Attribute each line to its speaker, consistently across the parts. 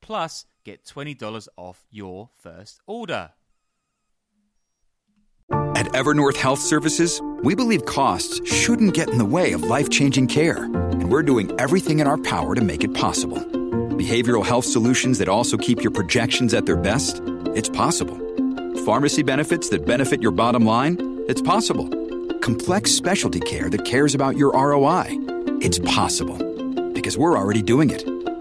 Speaker 1: Plus, get $20 off your first order.
Speaker 2: At Evernorth Health Services, we believe costs shouldn't get in the way of life changing care, and we're doing everything in our power to make it possible. Behavioral health solutions that also keep your projections at their best? It's possible. Pharmacy benefits that benefit your bottom line? It's possible. Complex specialty care that cares about your ROI? It's possible. Because we're already doing it.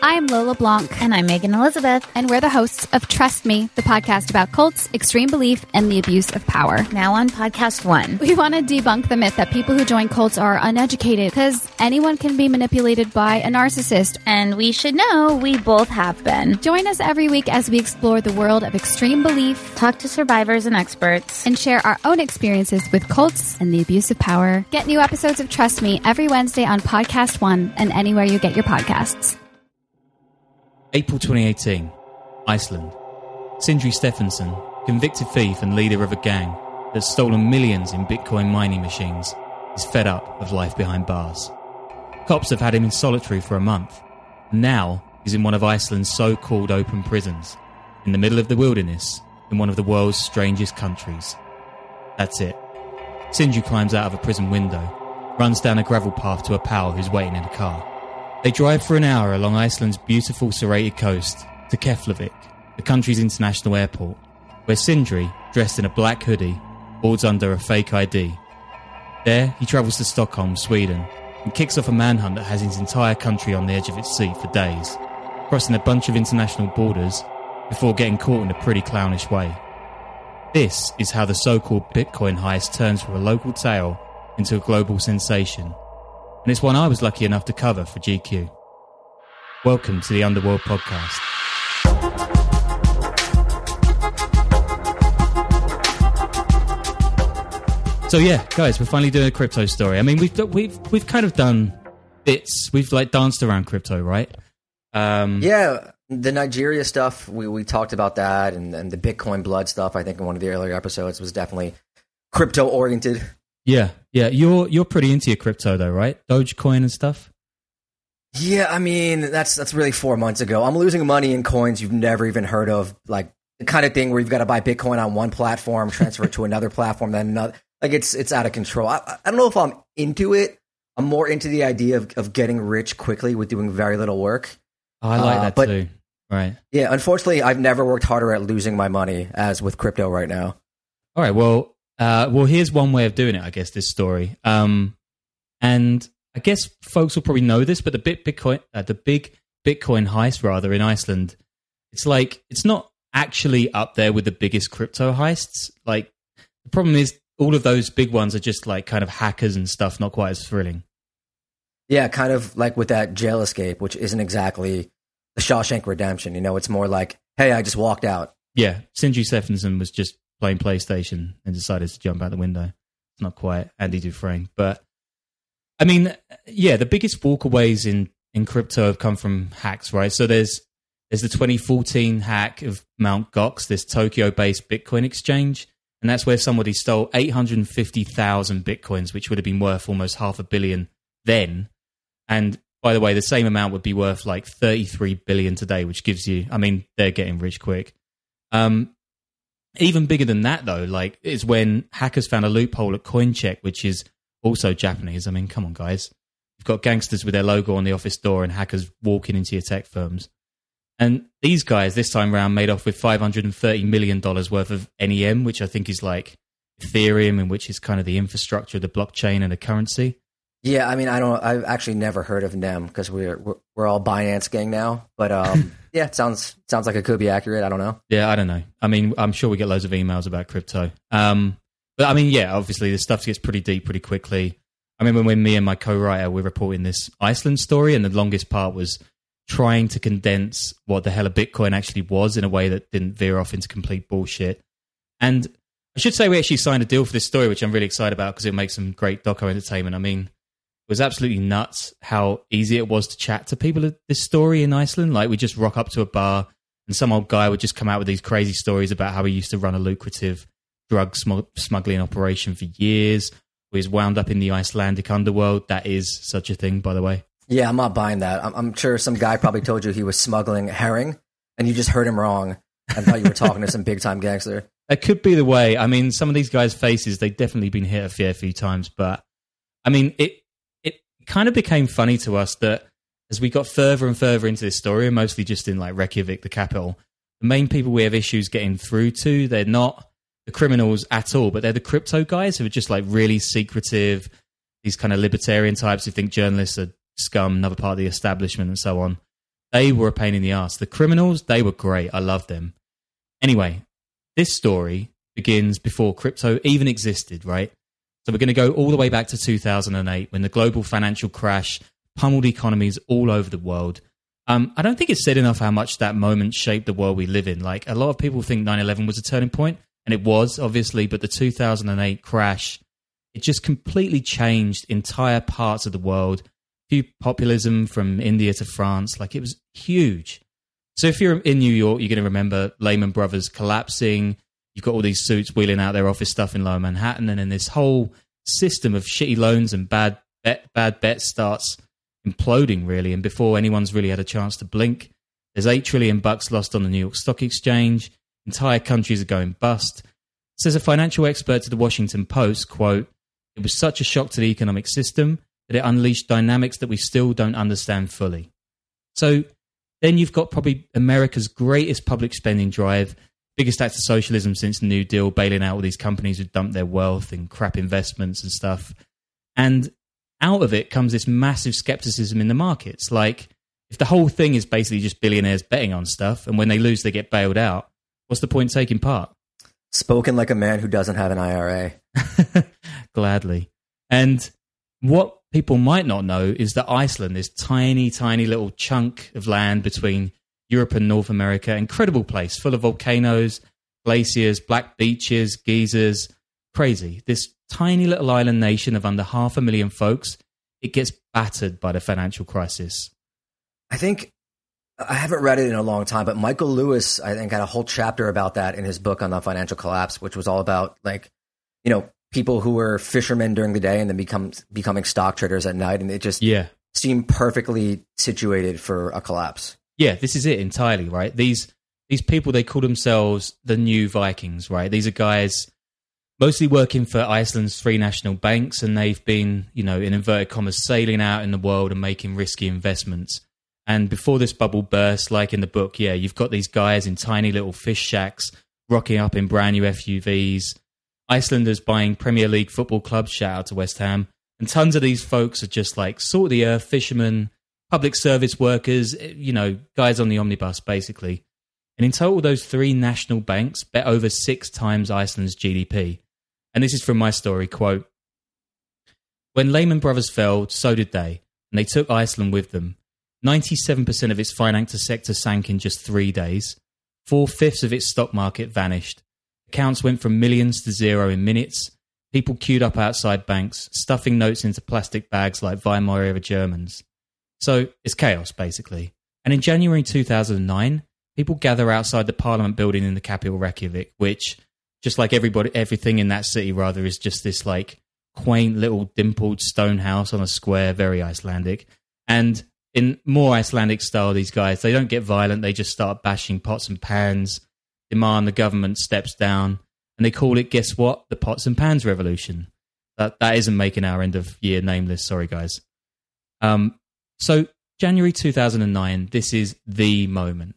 Speaker 3: I'm Lola Blanc.
Speaker 4: And I'm Megan Elizabeth.
Speaker 3: And we're the hosts of Trust Me, the podcast about cults, extreme belief, and the abuse of power.
Speaker 4: Now on podcast one.
Speaker 3: We want to debunk the myth that people who join cults are uneducated because anyone can be manipulated by a narcissist.
Speaker 4: And we should know we both have been.
Speaker 3: Join us every week as we explore the world of extreme belief,
Speaker 4: talk to survivors and experts,
Speaker 3: and share our own experiences with cults and the abuse of power. Get new episodes of Trust Me every Wednesday on Podcast One and anywhere you get your podcasts.
Speaker 1: April 2018, Iceland. Sindri Stephenson, convicted thief and leader of a gang that's stolen millions in Bitcoin mining machines, is fed up of life behind bars. Cops have had him in solitary for a month, and now he's in one of Iceland's so called open prisons, in the middle of the wilderness, in one of the world's strangest countries. That's it. Sindri climbs out of a prison window, runs down a gravel path to a pal who's waiting in a car. They drive for an hour along Iceland's beautiful serrated coast to Keflavik, the country's international airport, where Sindri, dressed in a black hoodie, boards under a fake ID. There, he travels to Stockholm, Sweden, and kicks off a manhunt that has his entire country on the edge of its seat for days, crossing a bunch of international borders before getting caught in a pretty clownish way. This is how the so called Bitcoin heist turns from a local tale into a global sensation and it's one I was lucky enough to cover for GQ. Welcome to the Underworld Podcast. So yeah, guys, we're finally doing a crypto story. I mean, we've we've we've kind of done bits. We've like danced around crypto, right?
Speaker 5: Um, yeah, the Nigeria stuff. We we talked about that, and, and the Bitcoin blood stuff. I think in one of the earlier episodes was definitely crypto oriented.
Speaker 1: Yeah, yeah. You're you're pretty into your crypto though, right? Dogecoin and stuff.
Speaker 5: Yeah, I mean that's that's really four months ago. I'm losing money in coins you've never even heard of, like the kind of thing where you've got to buy Bitcoin on one platform, transfer it to another platform, then another. Like it's it's out of control. I, I don't know if I'm into it. I'm more into the idea of, of getting rich quickly with doing very little work.
Speaker 1: Oh, I like uh, that but, too. Right.
Speaker 5: Yeah. Unfortunately, I've never worked harder at losing my money as with crypto right now.
Speaker 1: All right. Well, uh, well, here's one way of doing it, I guess, this story. Um, and I guess folks will probably know this, but the bit Bitcoin, uh, the big Bitcoin heist, rather, in Iceland, it's like, it's not actually up there with the biggest crypto heists. Like, the problem is all of those big ones are just like kind of hackers and stuff, not quite as thrilling.
Speaker 5: Yeah, kind of like with that jail escape, which isn't exactly the Shawshank Redemption. You know, it's more like, hey, I just walked out.
Speaker 1: Yeah, Sindri Stephenson was just playing PlayStation and decided to jump out the window. It's not quite Andy Dufresne, but I mean, yeah, the biggest walkaways in in crypto have come from hacks, right? So there's there's the 2014 hack of Mount Gox, this Tokyo-based Bitcoin exchange, and that's where somebody stole 850,000 bitcoins, which would have been worth almost half a billion then. And by the way, the same amount would be worth like 33 billion today, which gives you, I mean, they're getting rich quick. Um, even bigger than that, though, like is when hackers found a loophole at CoinCheck, which is also Japanese. I mean, come on, guys. You've got gangsters with their logo on the office door and hackers walking into your tech firms. And these guys this time round made off with $530 million worth of NEM, which I think is like Ethereum, and which is kind of the infrastructure of the blockchain and the currency.
Speaker 5: Yeah, I mean, I don't. I've actually never heard of NEM because we're, we're we're all Binance gang now. But um, yeah, it sounds sounds like it could be accurate. I don't know.
Speaker 1: Yeah, I don't know. I mean, I'm sure we get loads of emails about crypto. Um, but I mean, yeah, obviously this stuff gets pretty deep pretty quickly. I remember when me and my co-writer were reporting this Iceland story, and the longest part was trying to condense what the hell a Bitcoin actually was in a way that didn't veer off into complete bullshit. And I should say we actually signed a deal for this story, which I'm really excited about because it makes some great doco entertainment. I mean, it was absolutely nuts how easy it was to chat to people of this story in Iceland. Like we just rock up to a bar and some old guy would just come out with these crazy stories about how he used to run a lucrative drug sm- smuggling operation for years was wound up in the Icelandic underworld. That is such a thing, by the way.
Speaker 5: Yeah, I'm not buying that. I'm, I'm sure some guy probably told you he was smuggling herring, and you just heard him wrong and thought you were talking to some big time gangster.
Speaker 1: That could be the way. I mean, some of these guys' faces, they've definitely been hit a fair few times, but I mean, it kind of became funny to us that as we got further and further into this story, and mostly just in like Reykjavik, the capital, the main people we have issues getting through to, they're not the criminals at all, but they're the crypto guys who are just like really secretive, these kind of libertarian types who think journalists are scum, another part of the establishment, and so on. They were a pain in the ass. The criminals, they were great. I loved them. Anyway, this story begins before crypto even existed, right? So we're going to go all the way back to 2008 when the global financial crash pummeled economies all over the world. Um, I don't think it's said enough how much that moment shaped the world we live in. Like a lot of people think 9 11 was a turning point and it was obviously, but the 2008 crash, it just completely changed entire parts of the world. Few populism from India to France, like it was huge. So if you're in New York, you're going to remember Lehman Brothers collapsing. You've got all these suits wheeling out their office stuff in Lower Manhattan, and then this whole system of shitty loans and bad bet, bad bets starts imploding really. And before anyone's really had a chance to blink, there's eight trillion bucks lost on the New York Stock Exchange. Entire countries are going bust. Says a financial expert to the Washington Post, quote, it was such a shock to the economic system that it unleashed dynamics that we still don't understand fully. So then you've got probably America's greatest public spending drive, biggest act of socialism since the New Deal, bailing out all these companies who dumped their wealth in crap investments and stuff. And out of it comes this massive skepticism in the markets. Like, if the whole thing is basically just billionaires betting on stuff, and when they lose, they get bailed out, What's the point taking part?
Speaker 5: Spoken like a man who doesn't have an IRA.
Speaker 1: Gladly. And what people might not know is that Iceland, this tiny, tiny little chunk of land between Europe and North America, incredible place, full of volcanoes, glaciers, black beaches, geysers, crazy. This tiny little island nation of under half a million folks, it gets battered by the financial crisis.
Speaker 5: I think I haven't read it in a long time, but Michael Lewis, I think, had a whole chapter about that in his book on the financial collapse, which was all about like, you know, people who were fishermen during the day and then become becoming stock traders at night, and it just
Speaker 1: yeah
Speaker 5: seemed perfectly situated for a collapse.
Speaker 1: Yeah, this is it entirely, right? These these people they call themselves the new Vikings, right? These are guys mostly working for Iceland's three national banks, and they've been, you know, in inverted commas, sailing out in the world and making risky investments and before this bubble burst, like in the book, yeah, you've got these guys in tiny little fish shacks rocking up in brand new SUVs. Icelanders buying Premier League football clubs, shout out to West Ham. And tons of these folks are just like sort of the earth fishermen, public service workers, eh, you know, guys on the omnibus, basically. And in total, those three national banks bet over six times Iceland's GDP. And this is from my story quote When Lehman Brothers fell, so did they, and they took Iceland with them. 97% of its financial sector sank in just three days. Four fifths of its stock market vanished. Accounts went from millions to zero in minutes. People queued up outside banks, stuffing notes into plastic bags like Weimar era Germans. So it's chaos, basically. And in January 2009, people gather outside the Parliament building in the capital Reykjavik, which, just like everybody, everything in that city, rather, is just this like quaint little dimpled stone house on a square, very Icelandic. And in more Icelandic style, these guys, they don't get violent. They just start bashing pots and pans, demand the government steps down, and they call it, guess what? The pots and pans revolution. That, that isn't making our end of year name list. Sorry, guys. Um, so January 2009, this is the moment.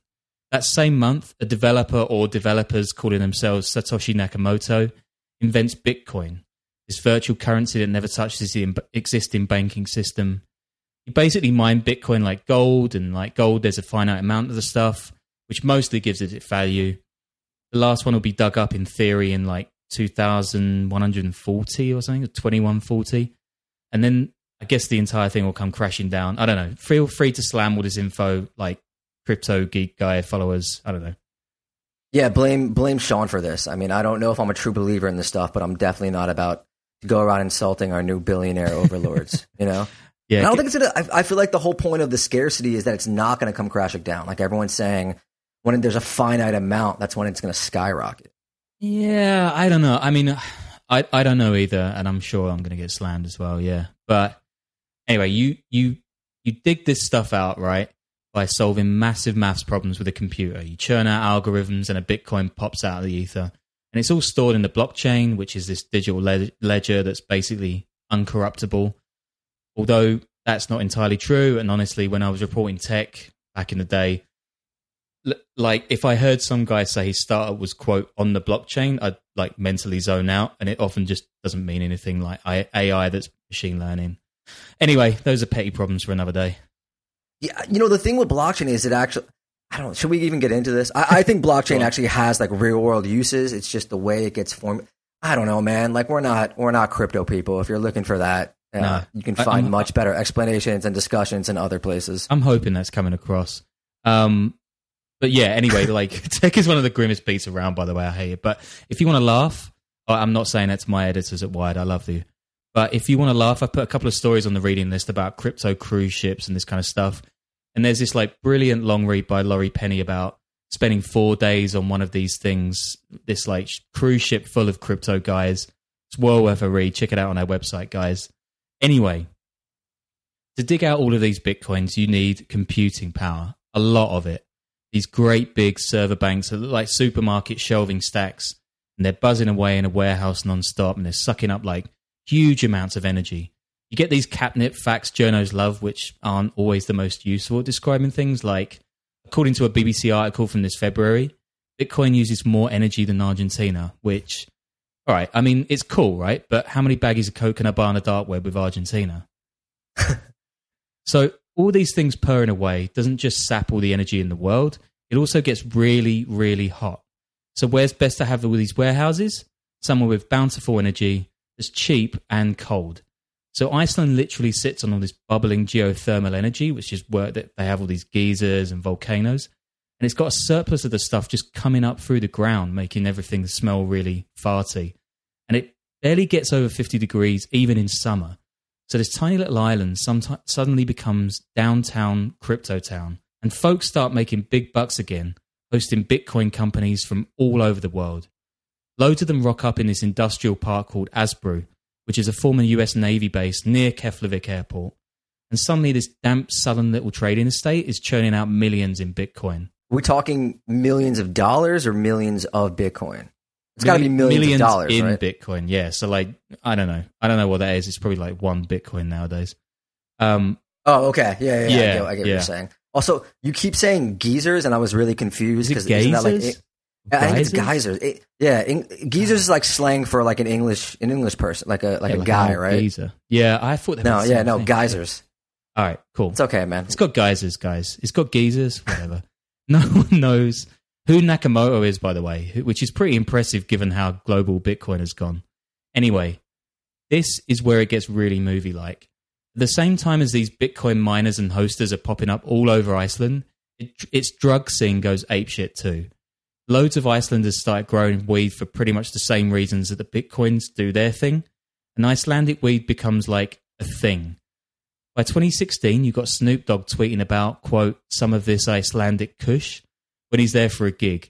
Speaker 1: That same month, a developer or developers calling themselves Satoshi Nakamoto invents Bitcoin, this virtual currency that never touches the existing banking system. You basically mine Bitcoin like gold, and like gold, there's a finite amount of the stuff, which mostly gives it its value. The last one will be dug up in theory in like 2140 or something, 2140. And then I guess the entire thing will come crashing down. I don't know. Feel free to slam all this info, like crypto geek guy followers. I don't know.
Speaker 5: Yeah, blame blame Sean for this. I mean, I don't know if I'm a true believer in this stuff, but I'm definitely not about to go around insulting our new billionaire overlords. You know.
Speaker 1: Yeah,
Speaker 5: And I don't think it's gonna. I, I feel like the whole point of the scarcity is that it's not going to come crashing down. Like everyone's saying, when there's a finite amount, that's when it's going to skyrocket.
Speaker 1: Yeah, I don't know. I mean, I I don't know either, and I'm sure I'm going to get slammed as well. Yeah, but anyway, you you you dig this stuff out right by solving massive maths problems with a computer. You churn out algorithms, and a Bitcoin pops out of the ether, and it's all stored in the blockchain, which is this digital ledger that's basically uncorruptible. Although that's not entirely true, and honestly, when I was reporting tech back in the day, like if I heard some guy say his startup was quote on the blockchain, I'd like mentally zone out, and it often just doesn't mean anything like AI that's machine learning. Anyway, those are petty problems for another day.
Speaker 5: Yeah, you know the thing with blockchain is it actually. I don't. Should we even get into this? I, I think blockchain
Speaker 1: Sure.
Speaker 5: actually has like real world uses. It's just the way it gets formed. I don't know, man. Like we're not we're not crypto people. If you're looking for that, uh,
Speaker 1: No.
Speaker 5: you can find
Speaker 1: I'm-
Speaker 5: much better explanations and discussions in other places.
Speaker 1: I'm hoping that's coming across. Um, but yeah, anyway, like tech is one of the grimmest beats around. By the way, I hate it. But if you want to laugh, I'm not saying that to my editors at Wired. I love you. But if you want to laugh, I put a couple of stories on the reading list about crypto cruise ships and this kind of stuff. And there's this like brilliant long read by Laurie Penny about spending four days on one of these things. This like cruise ship full of crypto guys. It's well worth a read. Check it out on our website, guys. Anyway, to dig out all of these bitcoins, you need computing power, a lot of it. These great big server banks that look like supermarket shelving stacks, and they're buzzing away in a warehouse nonstop, and they're sucking up like huge amounts of energy. You get these catnip facts journos love, which aren't always the most useful at describing things. Like, according to a BBC article from this February, Bitcoin uses more energy than Argentina, which, all right, I mean, it's cool, right? But how many baggies of coke can I buy on a dark web with Argentina? So all these things purring away doesn't just sap all the energy in the world. It also gets really, really hot. So where's best to have all these warehouses? Somewhere with bountiful energy that's cheap and cold. So Iceland literally sits on all this bubbling geothermal energy, which is where that they have all these geysers and volcanoes. And it's got a surplus of the stuff just coming up through the ground, making everything smell really farty. And it barely gets over 50 degrees even in summer. So this tiny little island suddenly becomes downtown crypto town, and folks start making big bucks again, hosting Bitcoin companies from all over the world. Loads of them rock up in this industrial park called Asbru, which is a former US Navy base near Keflavik Airport. And suddenly, this damp southern little trading estate is churning out millions in Bitcoin.
Speaker 5: We're talking millions of dollars or millions of Bitcoin. It's got to be
Speaker 1: Milli-
Speaker 5: millions, of dollars,
Speaker 1: in
Speaker 5: right?
Speaker 1: Bitcoin. Yeah, so like I don't know, I don't know what that is. It's probably like one Bitcoin nowadays. Um,
Speaker 5: Oh, okay. Yeah, yeah, yeah. I get, I get what you're saying. Also, you keep saying geezers, and I was really confused
Speaker 1: because Is
Speaker 5: isn't that like I think it's
Speaker 1: Geysers?
Speaker 5: geysers. It- yeah, in, geezers is like slang for like an English an English person, like a like
Speaker 1: Yeah,
Speaker 5: a guy,
Speaker 1: an
Speaker 5: right?
Speaker 1: Geezer. Yeah, I thought that.
Speaker 5: No, yeah, no,
Speaker 1: thing.
Speaker 5: geysers.
Speaker 1: All right, cool.
Speaker 5: It's okay, man.
Speaker 1: It's got geysers, guys. It's got geezers, whatever. no one knows who Nakamoto is, by the way, which is pretty impressive given how global Bitcoin has gone. Anyway, this is where it gets really movie like. At the same time as these Bitcoin miners and hosters are popping up all over Iceland, it, its drug scene goes apeshit too. Loads of Icelanders start growing weed for pretty much the same reasons that the Bitcoins do their thing, and Icelandic weed becomes like a thing. By 2016, you got Snoop Dogg tweeting about, quote, some of this Icelandic kush when he's there for a gig.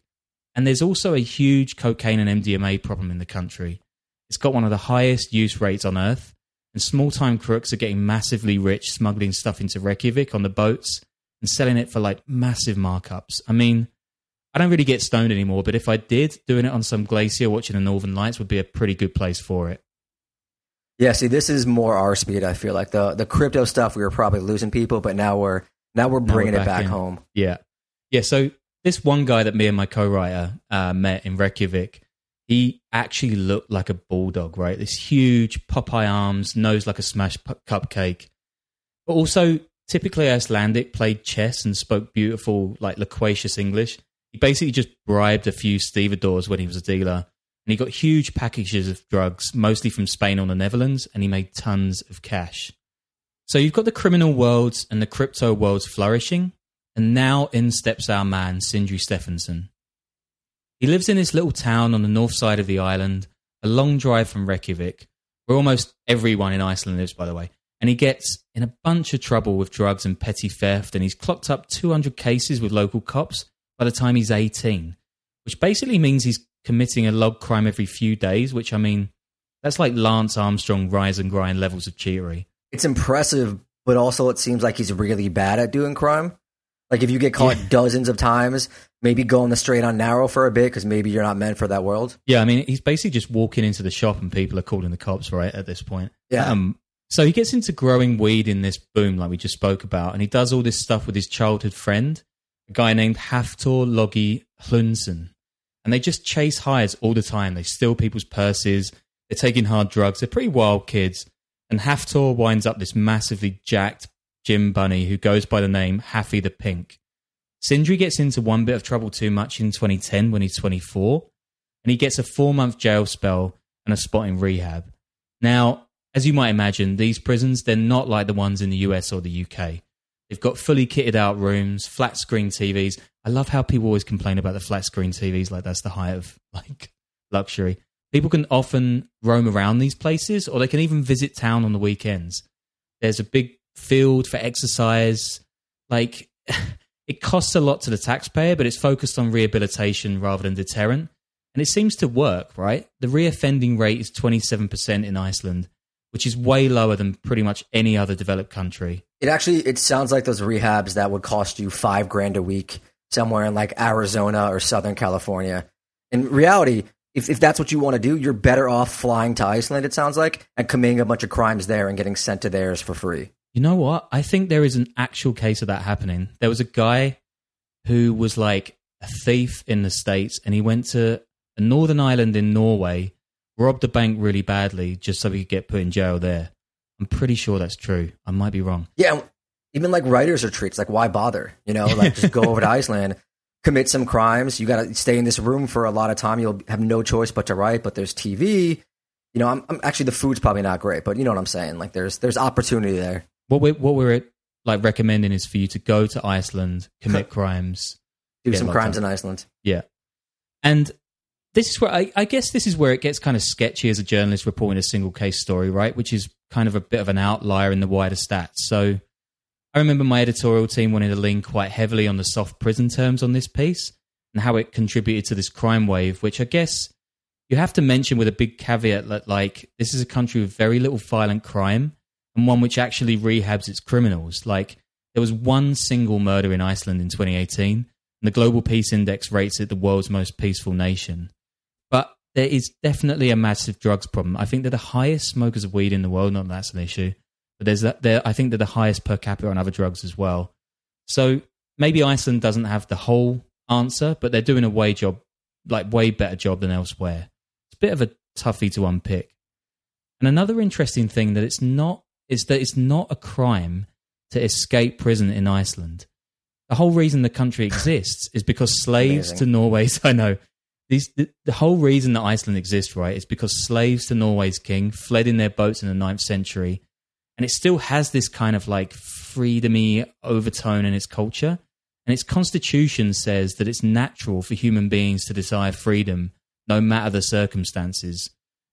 Speaker 1: And there's also a huge cocaine and MDMA problem in the country. It's got one of the highest use rates on earth, and small time crooks are getting massively rich smuggling stuff into Reykjavik on the boats and selling it for like massive markups. I mean, I don't really get stoned anymore, but if I did, doing it on some glacier watching the northern lights would be a pretty good place for it.
Speaker 5: Yeah, see, this is more our speed. I feel like the the crypto stuff we were probably losing people, but now we're now we're
Speaker 1: Now
Speaker 5: bringing
Speaker 1: we're
Speaker 5: it
Speaker 1: back
Speaker 5: back
Speaker 1: in.
Speaker 5: home.
Speaker 1: Yeah. Yeah. So this one guy that me and my co-writer uh, met in Reykjavik, he actually looked like a bulldog, right? This huge Popeye arms, nose like a smashed pu- cupcake. But also typically Icelandic, played chess and spoke beautiful, like loquacious English. He basically just bribed a few stevedores when he was a dealer. And he got huge packages of drugs, mostly from Spain or the Netherlands, and he made tons of cash. So you've got the criminal worlds and the crypto worlds flourishing, and now in steps our man, Sindri Stephenson. He lives in this little town on the north side of the island, a long drive from Reykjavik, where almost everyone in Iceland lives, by the way. And he gets in a bunch of trouble with drugs and petty theft, and he's clocked up 200 cases with local cops by the time he's 18, which basically means he's committing a log crime every few days, which I mean, that's like Lance Armstrong rise and grind levels of cheatery.
Speaker 5: It's impressive, but also it seems like he's really bad at doing crime. Like if you get caught dozens of times, maybe going the straight on narrow for a bit because maybe you're not meant for that world.
Speaker 1: Yeah, I mean, he's basically just walking into the shop and people are calling the cops, right, at this point.
Speaker 5: Yeah.
Speaker 1: Um, so he gets into growing weed in this boom, like we just spoke about, and he does all this stuff with his childhood friend, a guy named Haftor Logi Hlynsson. And they just chase highs all the time. They steal people's purses, they're taking hard drugs, they're pretty wild kids. And Haftor winds up this massively jacked gym bunny who goes by the name Haffy the Pink. Sindri gets into one bit of trouble too much in 2010 when he's 24, and he gets a four month jail spell and a spot in rehab. Now, as you might imagine, these prisons, they're not like the ones in the US or the UK. They've got fully kitted out rooms, flat screen TVs. I love how people always complain about the flat screen TVs, like that's the height of like luxury. People can often roam around these places, or they can even visit town on the weekends. There's a big field for exercise. Like, it costs a lot to the taxpayer, but it's focused on rehabilitation rather than deterrent. And it seems to work, right? The reoffending rate is 27% in Iceland, which is way lower than pretty much any other developed country.
Speaker 5: It actually it sounds like those rehabs that would cost you five grand a week somewhere in like Arizona or Southern California. In reality, if, if that's what you want to do, you're better off flying to Iceland, it sounds like, and committing a bunch of crimes there and getting sent to theirs for free.
Speaker 1: You know what? I think there is an actual case of that happening. There was a guy who was like a thief in the States and he went to a northern island in Norway, robbed a bank really badly just so he could get put in jail there. I'm pretty sure that's true. I might be wrong.
Speaker 5: Yeah, even like writers retreats, like why bother? You know, like just go over to Iceland, commit some crimes. You got to stay in this room for a lot of time. You'll have no choice but to write. But there's TV. You know, I'm, I'm actually the food's probably not great, but you know what I'm saying. Like there's there's opportunity there.
Speaker 1: What we're, what we're like recommending is for you to go to Iceland, commit crimes,
Speaker 5: Do some crimes
Speaker 1: up.
Speaker 5: in Iceland.
Speaker 1: Yeah. And this is where I, I guess this is where it gets kind of sketchy as a journalist reporting a single case story, right? Which is kind of a bit of an outlier in the wider stats. So I remember my editorial team wanted to lean quite heavily on the soft prison terms on this piece and how it contributed to this crime wave, which I guess you have to mention with a big caveat that, like, this is a country with very little violent crime and one which actually rehabs its criminals. Like, there was one single murder in Iceland in 2018, and the Global Peace Index rates it the world's most peaceful nation. There is definitely a massive drugs problem. I think they're the highest smokers of weed in the world. Not that that's an issue, but there's that. There, I think they're the highest per capita on other drugs as well. So maybe Iceland doesn't have the whole answer, but they're doing a way job, like way better job than elsewhere. It's a bit of a toughie to unpick. And another interesting thing that it's not is that it's not a crime to escape prison in Iceland. The whole reason the country exists is because slaves
Speaker 5: Amazing.
Speaker 1: to Norway's I know these the, the whole reason that Iceland exists, right, is because slaves to Norway's king fled in their boats in the 9th century, and it still has this kind of like freedomy overtone in its culture. And its constitution says that it's natural for human beings to desire freedom, no matter the circumstances.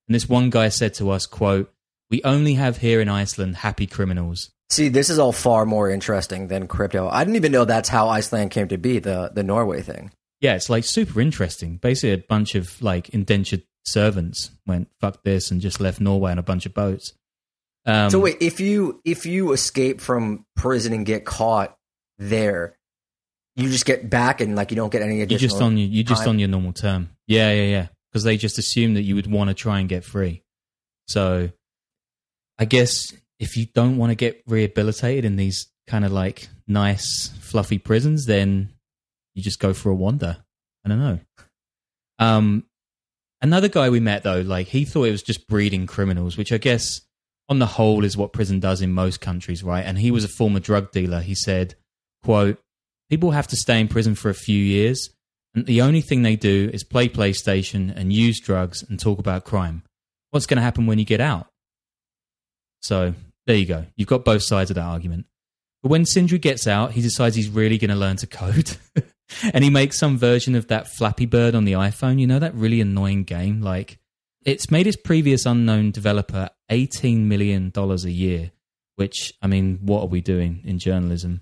Speaker 1: And this one guy said to us, quote, "We only have here in Iceland happy criminals."
Speaker 5: See, this is all far more interesting than crypto. I didn't even know that's how Iceland came to be the the Norway thing.
Speaker 1: Yeah, it's like super interesting. Basically, a bunch of like indentured servants went fuck this and just left Norway on a bunch of boats. Um,
Speaker 5: so wait, if you if you escape from prison and get caught there, you just get back and like you don't get any
Speaker 1: you
Speaker 5: additional.
Speaker 1: just on your you just on your normal term. Yeah, yeah, yeah. Because they just assume that you would want to try and get free. So I guess if you don't want to get rehabilitated in these kind of like nice, fluffy prisons, then you just go for a wander. I don't know. Um, another guy we met though, like he thought it was just breeding criminals, which I guess on the whole is what prison does in most countries, right? And he was a former drug dealer. He said, quote, people have to stay in prison for a few years and the only thing they do is play PlayStation and use drugs and talk about crime. What's going to happen when you get out? So there you go. You've got both sides of that argument. But when Sindri gets out, he decides he's really going to learn to code. and he makes some version of that Flappy Bird on the iPhone. You know, that really annoying game? Like, it's made his previous unknown developer $18 million a year, which, I mean, what are we doing in journalism?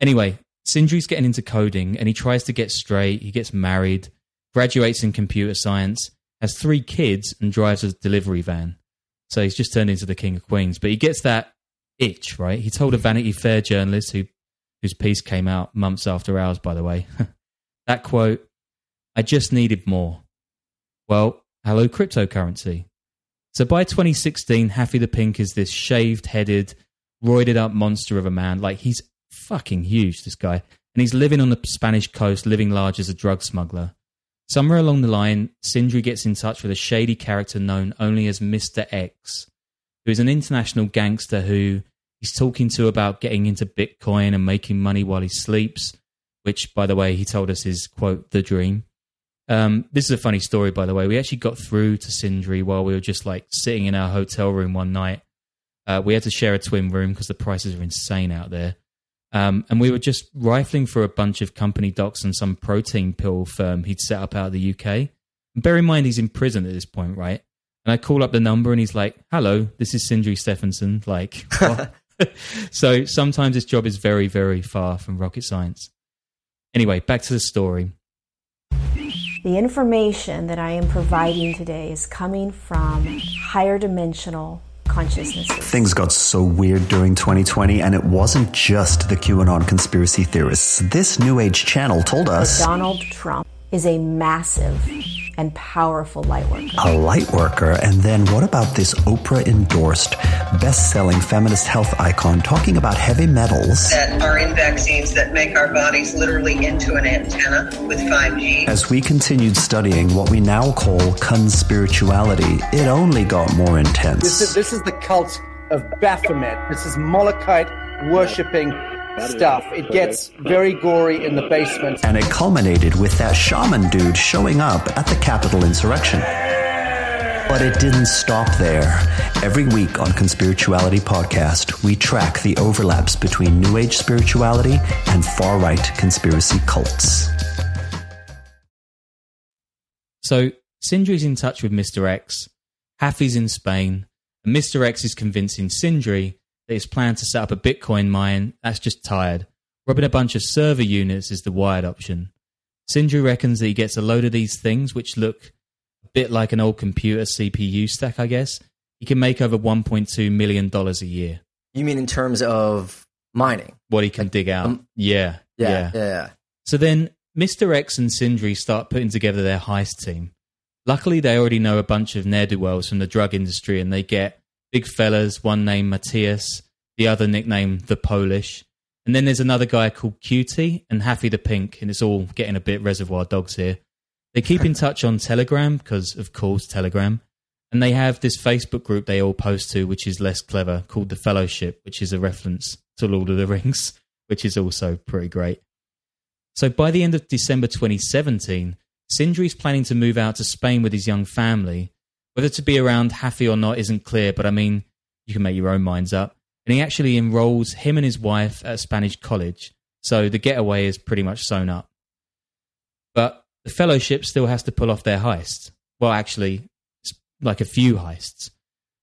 Speaker 1: Anyway, Sindri's getting into coding and he tries to get straight. He gets married, graduates in computer science, has three kids, and drives a delivery van. So he's just turned into the king of queens. But he gets that itch, right? He told a Vanity Fair journalist who whose piece came out months after ours, by the way. that quote, I just needed more. Well, hello cryptocurrency. So by 2016, Haffy the Pink is this shaved headed, roided up monster of a man. Like he's fucking huge, this guy. And he's living on the Spanish coast, living large as a drug smuggler. Somewhere along the line, Sindri gets in touch with a shady character known only as Mr. X, who is an international gangster who he's talking to about getting into Bitcoin and making money while he sleeps, which, by the way, he told us is, quote, the dream. Um, this is a funny story, by the way. We actually got through to Sindri while we were just like sitting in our hotel room one night. Uh, we had to share a twin room because the prices are insane out there. Um, and we were just rifling for a bunch of company docs and some protein pill firm he'd set up out of the UK. And bear in mind, he's in prison at this point, right? And I call up the number and he's like, hello, this is Sindri Stephenson. Like, so sometimes this job is very, very far from rocket science. Anyway, back to the story.
Speaker 6: The information that I am providing today is coming from higher dimensional consciousnesses.
Speaker 7: Things got so weird during 2020, and it wasn't just the QAnon conspiracy theorists. This New Age channel told us
Speaker 6: Donald Trump is a massive and powerful light worker.
Speaker 7: A light worker? And then what about this Oprah endorsed, best selling feminist health icon talking about heavy metals?
Speaker 8: That are in vaccines that make our bodies literally into an antenna with 5G.
Speaker 7: As we continued studying what we now call conspirituality, it only got more intense.
Speaker 9: This is, this is the cult of Baphomet. This is Molochite worshipping stuff. It gets very gory in the basement.
Speaker 7: And it culminated with that shaman dude showing up at the Capitol insurrection. But it didn't stop there. Every week on Conspirituality Podcast, we track the overlaps between New Age spirituality and far right conspiracy cults.
Speaker 1: So, Sindri's in touch with Mr. X, Haffy's in Spain, and Mr. X is convincing Sindri that his plan to set up a Bitcoin mine, that's just tired. Robbing a bunch of server units is the wired option. Sindri reckons that he gets a load of these things, which look a bit like an old computer CPU stack, I guess. He can make over $1.2 million a year.
Speaker 5: You mean in terms of mining?
Speaker 1: What he can dig out.
Speaker 5: Um,
Speaker 1: yeah,
Speaker 5: Yeah,
Speaker 1: yeah.
Speaker 5: yeah, yeah.
Speaker 1: So then Mr. X and Sindri start putting together their heist team. Luckily, they already know a bunch of ne'er do wells from the drug industry and they get big fellas, one named Matthias, the other nicknamed The Polish. And then there's another guy called Cutie and Haffy the Pink, and it's all getting a bit reservoir dogs here. They keep in touch on Telegram, because of course, Telegram. And they have this Facebook group they all post to, which is less clever, called The Fellowship, which is a reference to Lord of the Rings, which is also pretty great. So by the end of December 2017, Sindri's planning to move out to Spain with his young family. Whether to be around Haffy or not isn't clear, but I mean, you can make your own minds up. And he actually enrolls him and his wife at a Spanish college, so the getaway is pretty much sewn up. But the fellowship still has to pull off their heist. Well, actually, it's like a few heists.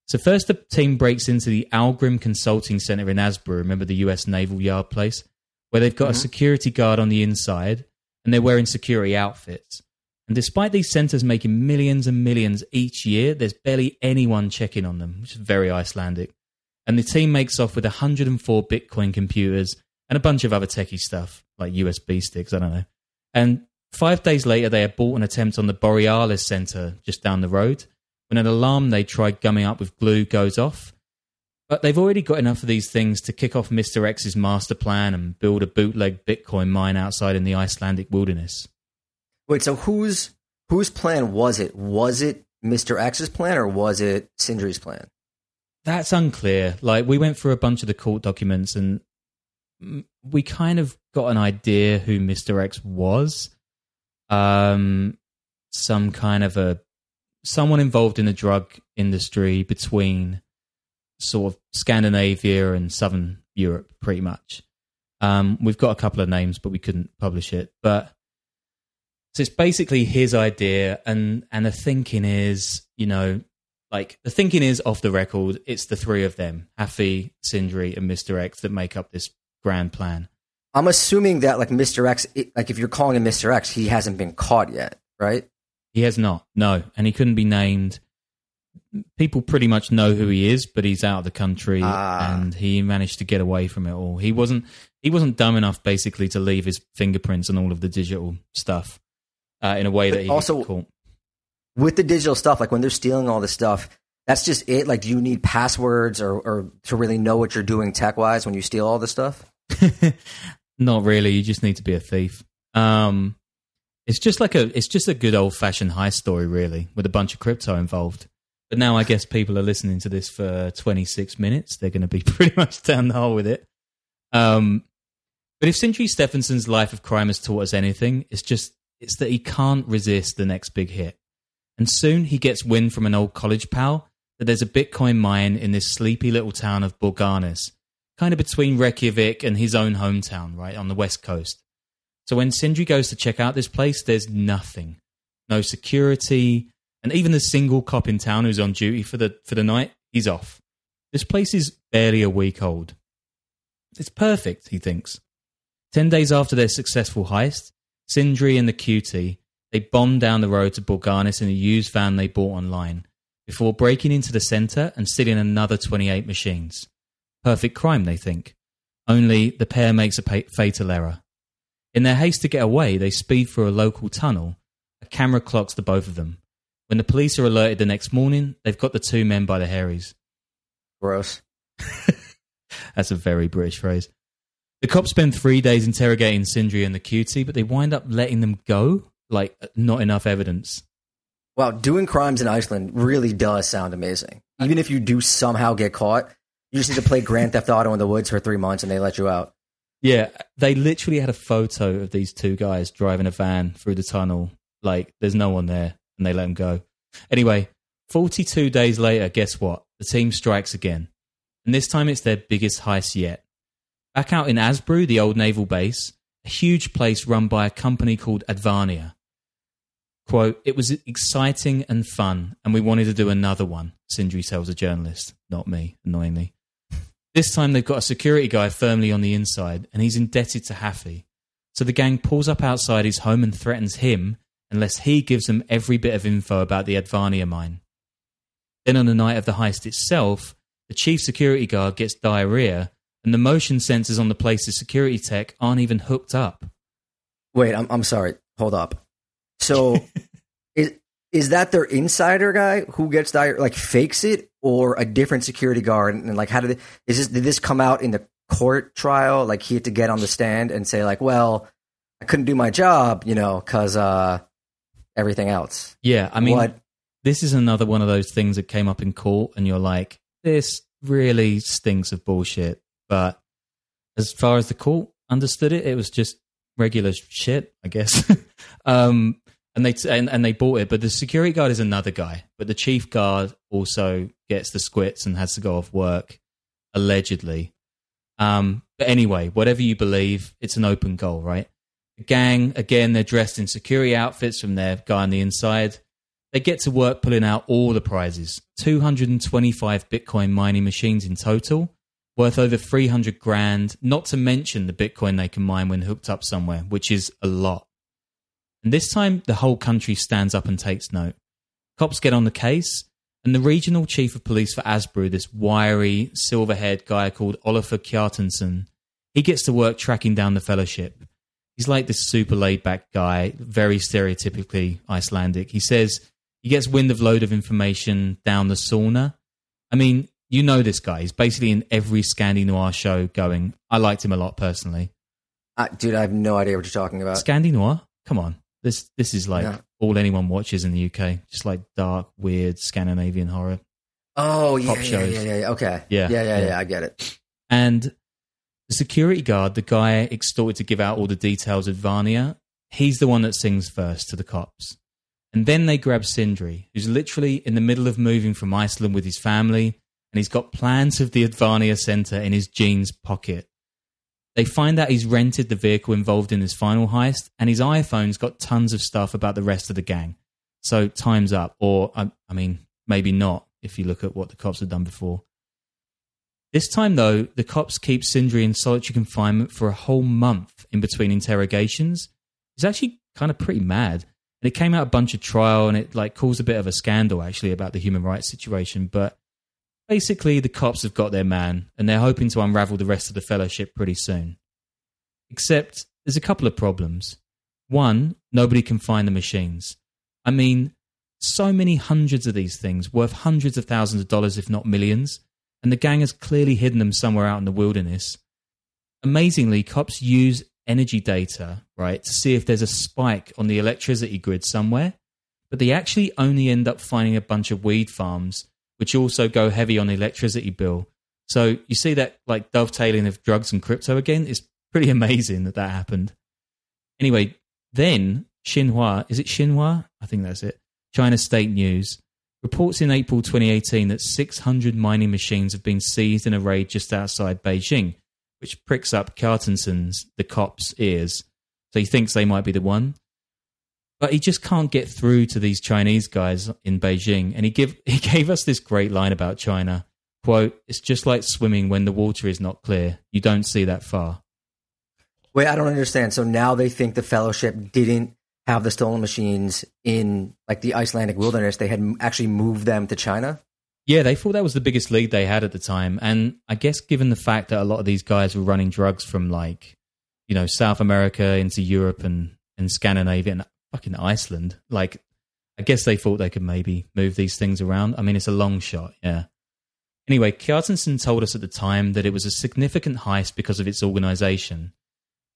Speaker 1: So first, the team breaks into the Algrim Consulting Center in Asbru. Remember the U.S. Naval Yard place, where they've got a mm-hmm. security guard on the inside, and they're wearing security outfits. And despite these centers making millions and millions each year, there's barely anyone checking on them, which is very Icelandic. And the team makes off with 104 Bitcoin computers and a bunch of other techie stuff, like USB sticks, I don't know. And five days later, they abort an attempt on the Borealis Center just down the road when an alarm they tried gumming up with glue goes off. But they've already got enough of these things to kick off Mr. X's master plan and build a bootleg Bitcoin mine outside in the Icelandic wilderness.
Speaker 5: Wait, so whose whose plan was it? Was it Mr. X's plan or was it Sindri's plan?
Speaker 1: That's unclear. Like we went through a bunch of the court documents and we kind of got an idea who Mr. X was. Um, some kind of a someone involved in the drug industry between sort of Scandinavia and Southern Europe, pretty much. Um, we've got a couple of names, but we couldn't publish it. But so it's basically his idea, and and the thinking is, you know, like the thinking is off the record. It's the three of them, Haffy, Sindri, and Mister X, that make up this grand plan.
Speaker 5: I'm assuming that like Mr. X, like if you're calling him Mr. X, he hasn't been caught yet, right?
Speaker 1: He has not, no, and he couldn't be named. People pretty much know who he is, but he's out of the country,
Speaker 5: Ah.
Speaker 1: and he managed to get away from it all. He wasn't he wasn't dumb enough, basically, to leave his fingerprints and all of the digital stuff uh, in a way
Speaker 5: But
Speaker 1: that he
Speaker 5: also-. With the digital stuff, like when they're stealing all this stuff, that's just it. Like, do you need passwords or, or to really know what you're doing tech wise when you steal all this stuff?
Speaker 1: Not really. You just need to be a thief. Um, it's just like a it's just a good old fashioned heist story, really, with a bunch of crypto involved. But now I guess people are listening to this for 26 minutes. They're going to be pretty much down the hole with it. Um, but if Sindri Stephenson's life of crime has taught us anything, it's just it's that he can't resist the next big hit. And soon he gets wind from an old college pal that there's a Bitcoin mine in this sleepy little town of Borgarnes, kind of between Reykjavik and his own hometown, right on the west coast. So when Sindri goes to check out this place, there's nothing, no security, and even the single cop in town who's on duty for the for the night, he's off. This place is barely a week old. It's perfect, he thinks. Ten days after their successful heist, Sindri and the cutie they bomb down the road to Borgarnes in a used van they bought online before breaking into the center and stealing another 28 machines. Perfect crime, they think. Only the pair makes a pa- fatal error. In their haste to get away, they speed through a local tunnel. A camera clocks the both of them. When the police are alerted the next morning, they've got the two men by the hairies.
Speaker 5: Gross.
Speaker 1: That's a very British phrase. The cops spend three days interrogating Sindri and the cutie, but they wind up letting them go. Like, not enough evidence.
Speaker 5: Wow, doing crimes in Iceland really does sound amazing. Even if you do somehow get caught, you just need to play Grand Theft Auto in the woods for three months and they let you out.
Speaker 1: Yeah, they literally had a photo of these two guys driving a van through the tunnel. Like, there's no one there, and they let them go. Anyway, 42 days later, guess what? The team strikes again. And this time it's their biggest heist yet. Back out in Asbru, the old naval base, a huge place run by a company called Advania. Quote, it was exciting and fun, and we wanted to do another one, Sindri tells a journalist. Not me, annoyingly. This time they've got a security guy firmly on the inside, and he's indebted to Haffy. So the gang pulls up outside his home and threatens him unless he gives them every bit of info about the Advania mine. Then on the night of the heist itself, the chief security guard gets diarrhea, and the motion sensors on the place's security tech aren't even hooked up.
Speaker 5: Wait, I'm, I'm sorry. Hold up. So is, is that their insider guy who gets diarrhea, like fakes it or a different security guard? And, like, how did it, is this, did this come out in the court trial? Like he had to get on the stand and say like, well, I couldn't do my job, you know, cause, uh, everything else.
Speaker 1: Yeah, I mean,
Speaker 5: What?
Speaker 1: this is another one of those things that came up in court, and you're like, this really stinks of bullshit. But as far as the court understood it, it was just regular shit, I guess. um, and they and, and they bought it, but the security guard is another guy. But the chief guard also gets the squits and has to go off work, allegedly. Um, but anyway, whatever you believe, it's an open goal, right? The gang, again, they're dressed in security outfits from their guy on the inside. They get to work pulling out all the prizes 225 Bitcoin mining machines in total, worth over 300 grand, not to mention the Bitcoin they can mine when hooked up somewhere, which is a lot. And this time, the whole country stands up and takes note. Cops get on the case, and the regional chief of police for Asbru, this wiry, silver haired guy called Oliver Kjartansson, he gets to work tracking down the fellowship. He's like this super laid back guy, very stereotypically Icelandic. He says he gets wind of load of information down the sauna. I mean, You know this guy. He's basically in every Scandi Noir show going. I liked him a lot personally.
Speaker 5: Uh, dude, I have no idea what you're talking about.
Speaker 1: Scandi Noir? Come on. This this is like
Speaker 5: No.
Speaker 1: all anyone watches in the UK. Just like dark, weird Scandinavian horror.
Speaker 5: Oh yeah,
Speaker 1: Pop
Speaker 5: yeah,
Speaker 1: shows.
Speaker 5: yeah, yeah, yeah. Okay.
Speaker 1: Yeah,
Speaker 5: yeah, yeah,
Speaker 1: yeah.
Speaker 5: yeah. I get it.
Speaker 1: And the security guard, the guy extorted to give out all the details of Advania, he's the one that sings first to the cops. And then they grab Sindri, who's literally in the middle of moving from Iceland with his family, and he's got plans of the Advania Center in his jeans pocket. They find out he's rented the vehicle involved in his final heist, and his iPhone's got tons of stuff about the rest of the gang. So time's up, or I, I mean, maybe not if you look at what the cops have done before. This time, though, the cops keep Sindri in solitary confinement for a whole month in between interrogations. He's actually kind of pretty mad. And it came out a bunch of trial and it like caused a bit of a scandal actually about the human rights situation. But basically, the cops have got their man and they're hoping to unravel the rest of the fellowship pretty soon. Except there's a couple of problems. One, nobody can find the machines. I mean, so many hundreds of these things worth hundreds of thousands of dollars, if not millions, and the gang has clearly hidden them somewhere out in the wilderness. Amazingly, cops use energy data, right, to see if there's a spike on the electricity grid somewhere, but they actually only end up finding a bunch of weed farms, which also go heavy on the electricity bill. So you see that like dovetailing of drugs and crypto again. It's pretty amazing that that happened. Anyway, then Xinhua, is it Xinhua? I think that's it. China State News reports in April 2018 that 600 mining machines have been seized in a raid just outside Beijing, which pricks up Kjartansson's, the cop's ears. So he thinks they might be the one. But he just can't get through to these Chinese guys in Beijing. And he, give, he gave us this great line about China. Quote, it's just like swimming when the water is not clear. You don't see that far.
Speaker 5: Wait, I don't understand. So now they think the Fellowship didn't have the stolen machines in like the Icelandic wilderness. They had actually moved them to China.
Speaker 1: Yeah, they thought that was the biggest lead they had at the time. And I guess given the fact that a lot of these guys were running drugs from like, you know, South America into Europe and, and Scandinavia and fucking Iceland, like, I guess they thought they could maybe move these things around. I mean, it's a long shot, yeah. Anyway, Kjartansson told us at the time that it was a significant heist because of its organization.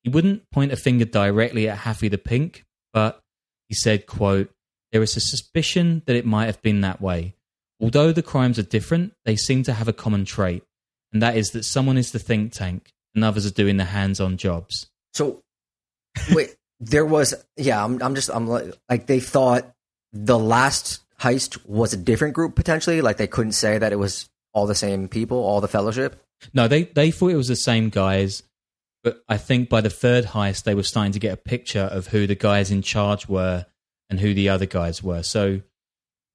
Speaker 1: He wouldn't point a finger directly at Haffy the Pink, but he said, quote, there is a suspicion that it might have been that way. Although the crimes are different, they seem to have a common trait, and that is that someone is the think tank and others are doing the hands-on jobs.
Speaker 5: So wait, there was yeah. I'm I'm just I'm like, like they thought the last heist was a different group potentially. Like they couldn't say that it was all the same people, all the Fellowship.
Speaker 1: No, they they thought it was the same guys, but I think by the third heist they were starting to get a picture of who the guys in charge were and who the other guys were. So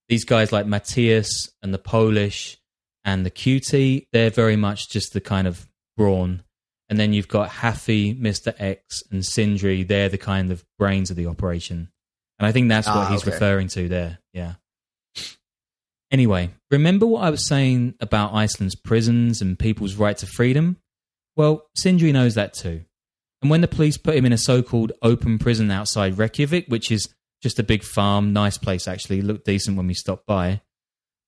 Speaker 1: these guys like Matthias and the Polish and the QT, they're very much just the kind of brawn. And then you've got Haffy, Mr. X, and Sindri. They're the kind of brains of the operation. And I think that's what
Speaker 5: Ah,
Speaker 1: he's
Speaker 5: okay.
Speaker 1: referring to there. Yeah. Anyway, remember what I was saying about Iceland's prisons and people's right to freedom? Well, Sindri knows that too. And when the police put him in a so called open prison outside Reykjavik, which is just a big farm, nice place actually, looked decent when we stopped by,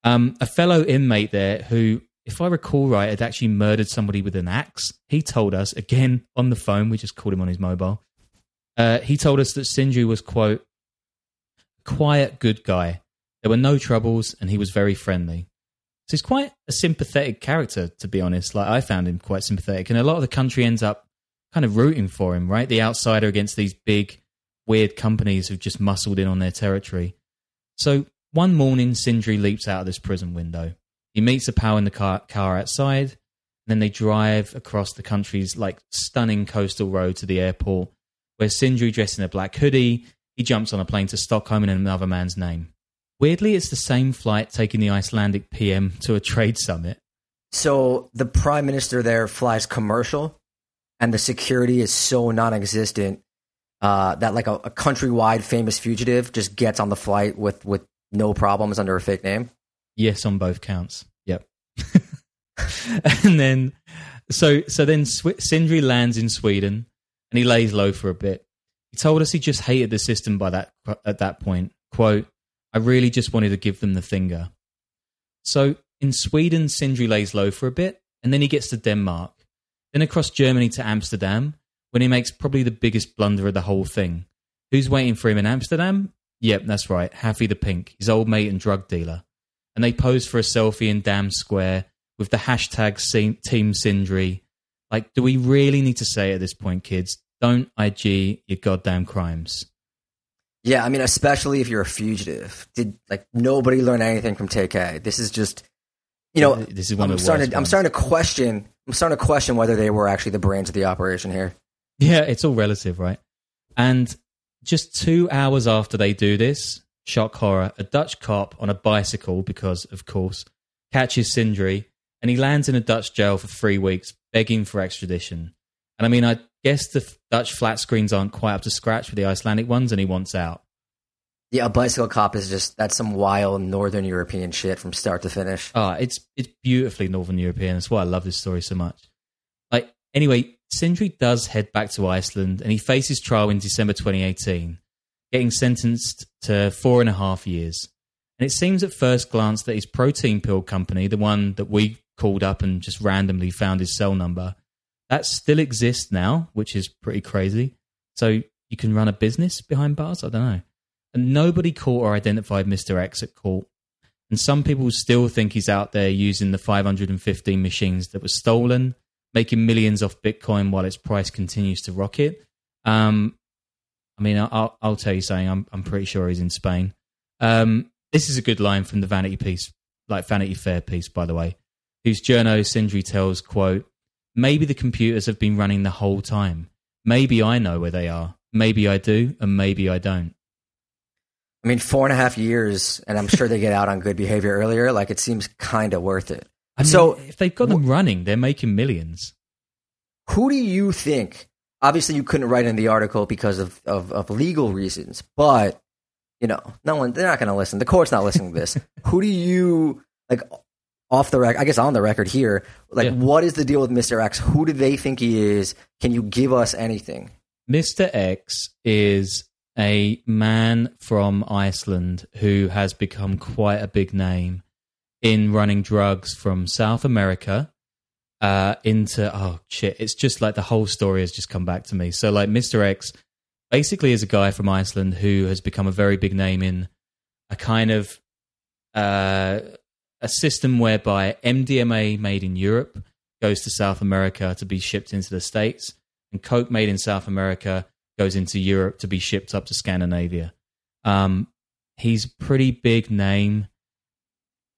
Speaker 1: um, a fellow inmate there who, if I recall right, had actually murdered somebody with an axe, he told us, again on the phone, we just called him on his mobile, uh, he told us that Sindri was, quote, quiet, good guy. There were no troubles, and he was very friendly. So he's quite a sympathetic character, to be honest. Like I found him quite sympathetic, and a lot of the country ends up kind of rooting for him, right? The outsider against these big, weird companies who've just muscled in on their territory. So one morning, Sindri leaps out of this prison window. He meets a pal in the car, car outside, and then they drive across the country's like stunning coastal road to the airport, where Sindri, dressed in a black hoodie, he jumps on a plane to Stockholm in another man's name. Weirdly, it's the same flight taking the Icelandic PM to a trade summit.
Speaker 5: So the prime minister there flies commercial, and the security is so non-existent uh, that like a, a countrywide famous fugitive just gets on the flight with with no problems under a fake name.
Speaker 1: Yes, on both counts. Yep. and then, so so then Sw- Sindri lands in Sweden, and he lays low for a bit. He told us he just hated the system by that at that point. "Quote: I really just wanted to give them the finger." So in Sweden, Sindri lays low for a bit, and then he gets to Denmark, then across Germany to Amsterdam, when he makes probably the biggest blunder of the whole thing. Who's waiting for him in Amsterdam? Yep, that's right, Haffy the Pink, his old mate and drug dealer. And they pose for a selfie in Dam Square with the hashtag Team Sindri. Like, do we really need to say at this point, kids? Don't IG your goddamn crimes.
Speaker 5: Yeah, I mean, especially if you're a fugitive. Did like nobody learn anything from TK? This is just, you know,
Speaker 1: this is one
Speaker 5: I'm
Speaker 1: of
Speaker 5: starting. To, I'm starting to question. I'm starting to question whether they were actually the brains of the operation here.
Speaker 1: Yeah, it's all relative, right? And just two hours after they do this, shock horror, a Dutch cop on a bicycle, because of course, catches Sindri and he lands in a Dutch jail for three weeks, begging for extradition. And I mean, I guess the Dutch flat screens aren't quite up to scratch with the Icelandic ones, and he wants out.
Speaker 5: Yeah, a bicycle cop is just that's some wild Northern European shit from start to finish.
Speaker 1: Ah, it's it's beautifully Northern European. That's why I love this story so much. Like anyway, Sindri does head back to Iceland, and he faces trial in December 2018, getting sentenced to four and a half years. And it seems at first glance that his protein pill company, the one that we called up and just randomly found his cell number, that still exists now, which is pretty crazy. So you can run a business behind bars. I don't know. And nobody caught or identified Mr. X at court. And some people still think he's out there using the 515 machines that were stolen, making millions off Bitcoin while its price continues to rocket. Um, I mean, I'll, I'll tell you something. I'm, I'm pretty sure he's in Spain. Um, this is a good line from the Vanity piece, like Vanity Fair piece, by the way, whose journo Sindri tells, quote, maybe the computers have been running the whole time. Maybe I know where they are. Maybe I do, and maybe I don't.
Speaker 5: I mean, four and a half years, and I'm sure they get out on good behavior earlier. Like it seems kind of worth it.
Speaker 1: I mean,
Speaker 5: so,
Speaker 1: if they've got them running, they're making millions.
Speaker 5: who do you think? Obviously, you couldn't write in the article because of, of, of legal reasons, but you know, no one they're not going to listen. The court's not listening to this. who do you like off the record? I guess on the record here. Like,
Speaker 1: Yeah.
Speaker 5: what is the deal with Mister X? Who do they think he is? Can you give us anything?
Speaker 1: Mr. X is a man from Iceland who has become quite a big name in running drugs from South America uh, into oh shit! It's just like the whole story has just come back to me. So like Mr. X basically is a guy from Iceland who has become a very big name in a kind of uh, a system whereby MDMA made in Europe goes to South America to be shipped into the states, and coke made in South America goes into Europe to be shipped up to Scandinavia. Um, he's pretty big name.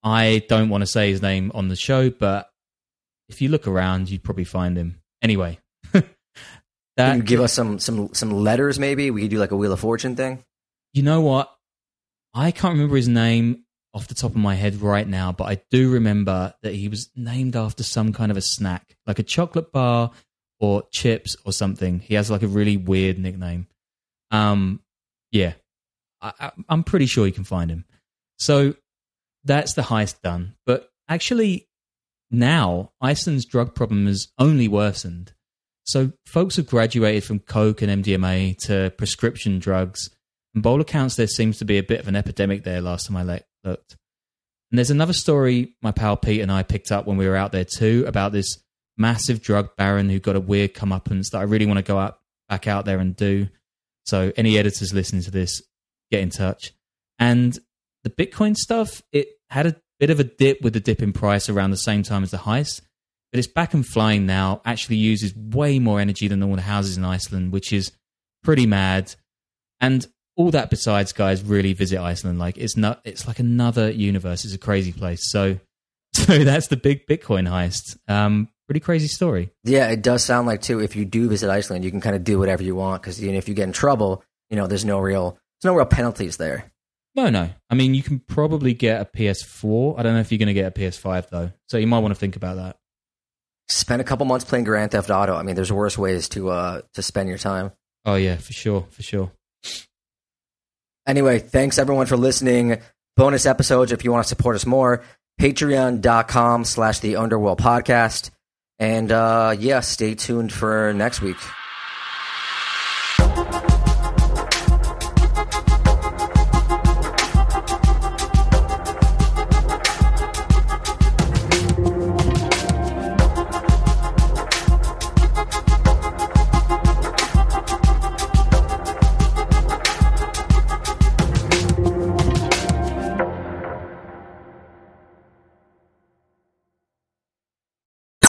Speaker 1: I don't want to say his name on the show, but if you look around, you'd probably find him. Anyway,
Speaker 5: Can
Speaker 1: that
Speaker 5: you give us some some some letters? Maybe we could do like a Wheel of Fortune thing.
Speaker 1: you know what? I can't remember his name off the top of my head right now, but I do remember that he was named after some kind of a snack, like a chocolate bar or chips or something. He has like a really weird nickname. Um, yeah, I, I, I'm pretty sure you can find him. So that's the heist done. But actually, now Iceland's drug problem has only worsened. So folks have graduated from coke and MDMA to prescription drugs. And by all accounts, there seems to be a bit of an epidemic there last time I le- looked. And there's another story my pal Pete and I picked up when we were out there too about this massive drug baron who got a weird comeuppance that I really want to go up, back out there and do. So any editors listening to this, get in touch. And the Bitcoin stuff, it had a bit of a dip with the dip in price around the same time as the heist, but it's back and flying now. Actually, uses way more energy than all the houses in Iceland, which is pretty mad. And all that besides, guys, really visit Iceland. Like it's not, it's like another universe. It's a crazy place. So, so that's the big Bitcoin heist. Um, pretty crazy story.
Speaker 5: Yeah, it does sound like too. If you do visit Iceland, you can kind of do whatever you want because even if you get in trouble, you know, there's no real there's no real penalties there.
Speaker 1: No, no. I mean, you can probably get a PS4. I don't know if you're going to get a PS5 though. So you might want to think about that.
Speaker 5: Spend a couple months playing Grand Theft Auto. I mean, there's worse ways to uh to spend your time.
Speaker 1: Oh yeah, for sure, for sure.
Speaker 5: Anyway, thanks everyone for listening. Bonus episodes if you want to support us more. Patreon.com slash the Underworld Podcast. And uh yeah, stay tuned for next week.